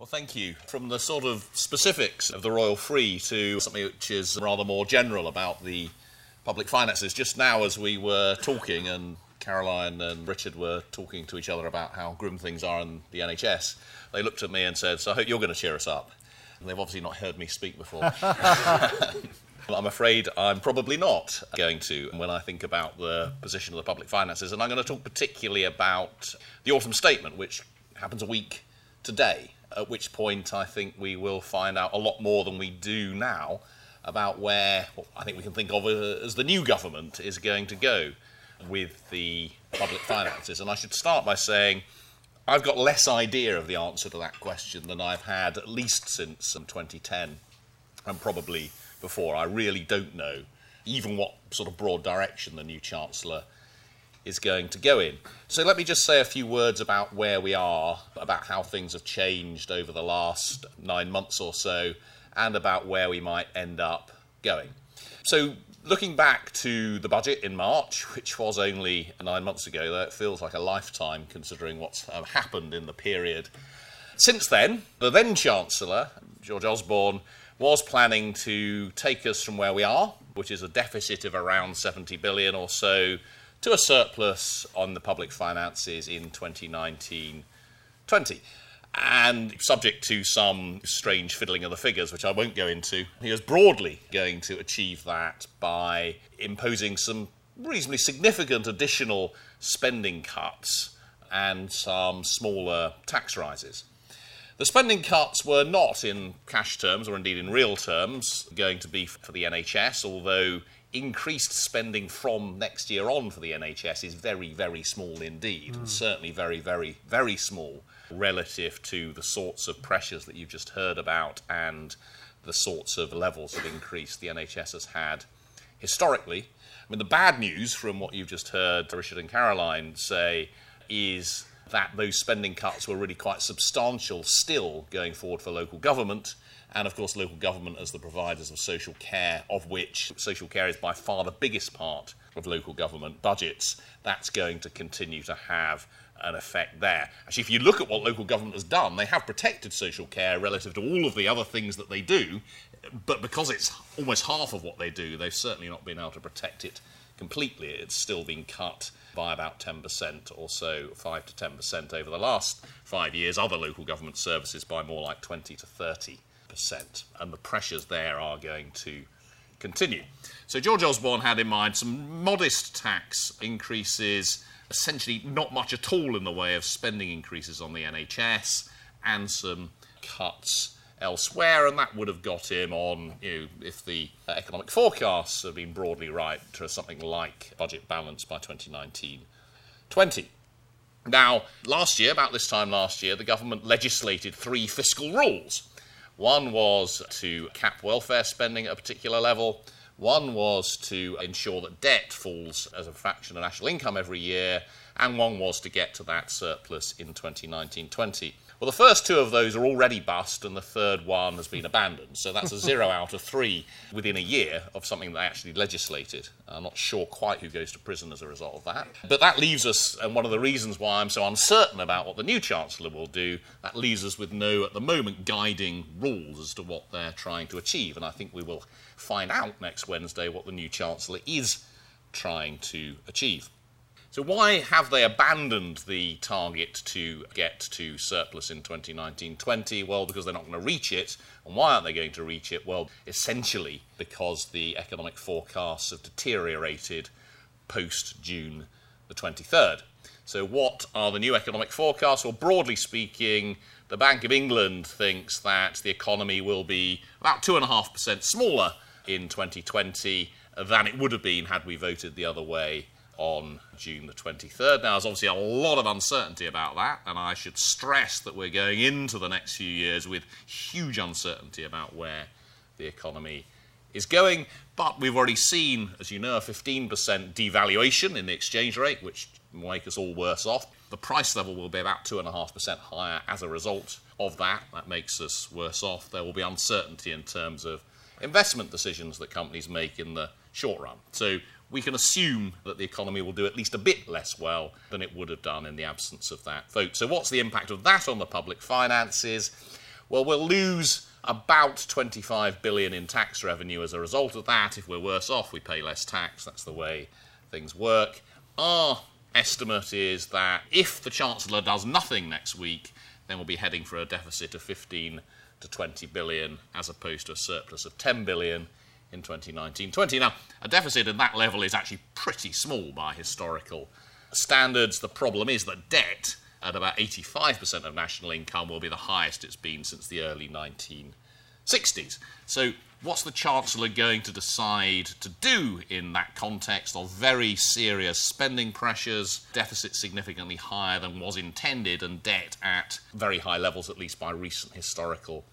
Well, thank you. From the sort of specifics of the Royal Free to something which is rather more general about the public finances. Just now, as we were talking, and Caroline and Richard were talking to each other about how grim things are in the NHS, they looked at me and said, So I hope you're going to cheer us up. And they've obviously not heard me speak before. I'm afraid I'm probably not going to when I think about the position of the public finances. And I'm going to talk particularly about the autumn statement, which happens a week today at which point I think we will find out a lot more than we do now about where I think we can think of as the new government is going to go with the public finances. And I should start by saying I've got less idea of the answer to that question than I've had at least since 2010 and probably before. I really don't know even what sort of broad direction the new Chancellor is going to go in. So let me just say a few words about where we are, about how things have changed over the last nine months or so, and about where we might end up going. So looking back to the budget in March, which was only nine months ago, though it feels like a lifetime considering what's uh, happened in the period. Since then, the then Chancellor, George Osborne, was planning to take us from where we are, which is a deficit of around 70 billion or so, to a surplus on the public finances in 2019 20. And subject to some strange fiddling of the figures, which I won't go into, he was broadly going to achieve that by imposing some reasonably significant additional spending cuts and some smaller tax rises. The spending cuts were not in cash terms, or indeed in real terms, going to be for the NHS, although increased spending from next year on for the NHS is very, very small indeed. Mm. Certainly very, very, very small relative to the sorts of pressures that you've just heard about and the sorts of levels of increase the NHS has had historically. I mean, the bad news from what you've just heard Richard and Caroline say is that those spending cuts were really quite substantial still going forward for local government and of course local government as the providers of social care, of which social care is by far the biggest part of local government budgets. That's going to continue to have an effect there. Actually, if you look at what local government has done, they have protected social care relative to all of the other things that they do, but because it's almost half of what they do, they've certainly not been able to protect it completely. It's still been cut by about 10% or so, 5 to 10% over the last five years. Other local government services by more like 20 to 30 percent and the pressures there are going to continue. So George Osborne had in mind some modest tax increases, essentially not much at all in the way of spending increases on the NHS, and some cuts elsewhere, and that would have got him on, you know, if the uh, economic forecasts have been broadly right, to something like budget balance by 2019 20. Now, last year, about this time last year, the government legislated three fiscal rules. One was to cap welfare spending at a particular level. One was to ensure that debt falls as a fraction of national income every year. And one was to get to that surplus in 2019 20. Well, the first two of those are already bust, and the third one has been abandoned. So that's a zero out of three within a year of something they actually legislated. I'm not sure quite who goes to prison as a result of that. But that leaves us, and one of the reasons why I'm so uncertain about what the new Chancellor will do, that leaves us with no, at the moment, guiding rules as to what they're trying to achieve. And I think we will find out next Wednesday what the new Chancellor is trying to achieve. So, why have they abandoned the target to get to surplus in 2019 20? Well, because they're not going to reach it. And why aren't they going to reach it? Well, essentially because the economic forecasts have deteriorated post June the 23rd. So, what are the new economic forecasts? Well, broadly speaking, the Bank of England thinks that the economy will be about 2.5% smaller in 2020 than it would have been had we voted the other way on June the 23rd. Now, there's obviously a lot of uncertainty about that, and I should stress that we're going into the next few years with huge uncertainty about where the economy is going. But we've already seen, as you know, a 15% devaluation in the exchange rate, which will make us all worse off. The price level will be about 2.5% higher as a result of that. That makes us worse off. There will be uncertainty in terms of investment decisions that companies make in the short run. So we can assume that the economy will do at least a bit less well than it would have done in the absence of that vote. So, what's the impact of that on the public finances? Well, we'll lose about 25 billion in tax revenue as a result of that. If we're worse off, we pay less tax. That's the way things work. Our estimate is that if the Chancellor does nothing next week, then we'll be heading for a deficit of 15 to 20 billion as opposed to a surplus of 10 billion in 2019-20. Now, a deficit at that level is actually pretty small by historical standards. The problem is that debt at about 85% of national income will be the highest it's been since the early 1960s. So, what's the Chancellor going to decide to do in that context of very serious spending pressures, deficit significantly higher than was intended, and debt at very high levels, at least by recent historical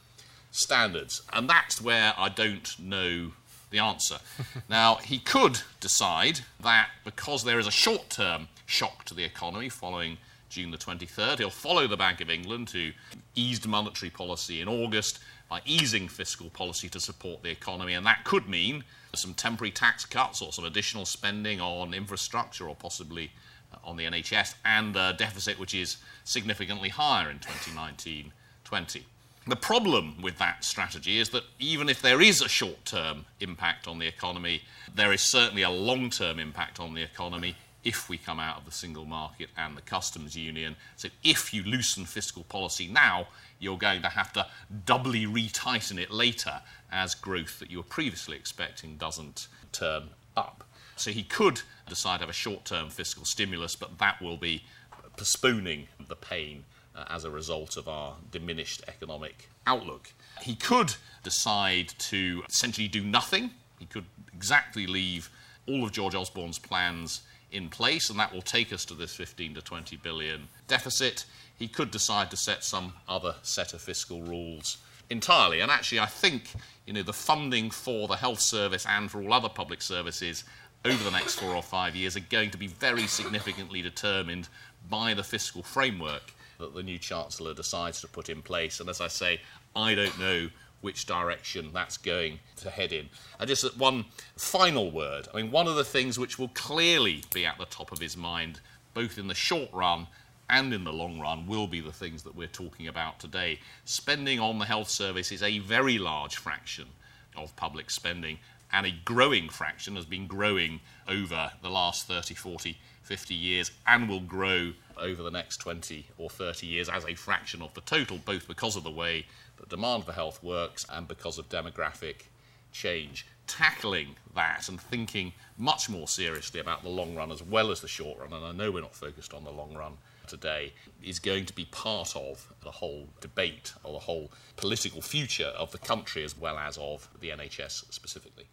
standards? And that's where I don't know the answer. now, he could decide that because there is a short term shock to the economy following June the 23rd. He'll follow the Bank of England, who eased monetary policy in August by easing fiscal policy to support the economy, and that could mean some temporary tax cuts or some additional spending on infrastructure or possibly uh, on the NHS, and a deficit which is significantly higher in 2019 20. The problem with that strategy is that even if there is a short term impact on the economy, there is certainly a long term impact on the economy if we come out of the single market and the customs union. So if you loosen fiscal policy now, you're going to have to doubly retighten it later as growth that you were previously expecting doesn't turn up. So he could decide to have a short term fiscal stimulus, but that will be postponing the pain uh, as a result of our diminished economic outlook. He could decide to essentially do nothing. He could exactly leave all of George Osborne's plans in place, and that will take us to this 15 to 20 billion deficit. He could decide to set some other set of fiscal rules entirely. And actually, I think you know the funding for the health service and for all other public services over the next four or five years are going to be very significantly determined by the fiscal framework that the new Chancellor decides to put in place. And as I say, I don't know which direction that's going to head in. And just uh, one final word. I mean, one of the things which will clearly be at the top of his mind, both in the short run and in the long run, will be the things that we're talking about today. Spending on the health service is a very large fraction of public spending, and a growing fraction has been growing over the last 30, 40, 50 years and will grow over the next 20 or 30 years as a fraction of the total, both because of the way that demand for health works and because of demographic change. Tackling that and thinking much more seriously about the long run as well as the short run, and I know we're not focused on the long run today, is going to be part of the whole debate or the whole political future of the country as well as of the NHS specifically.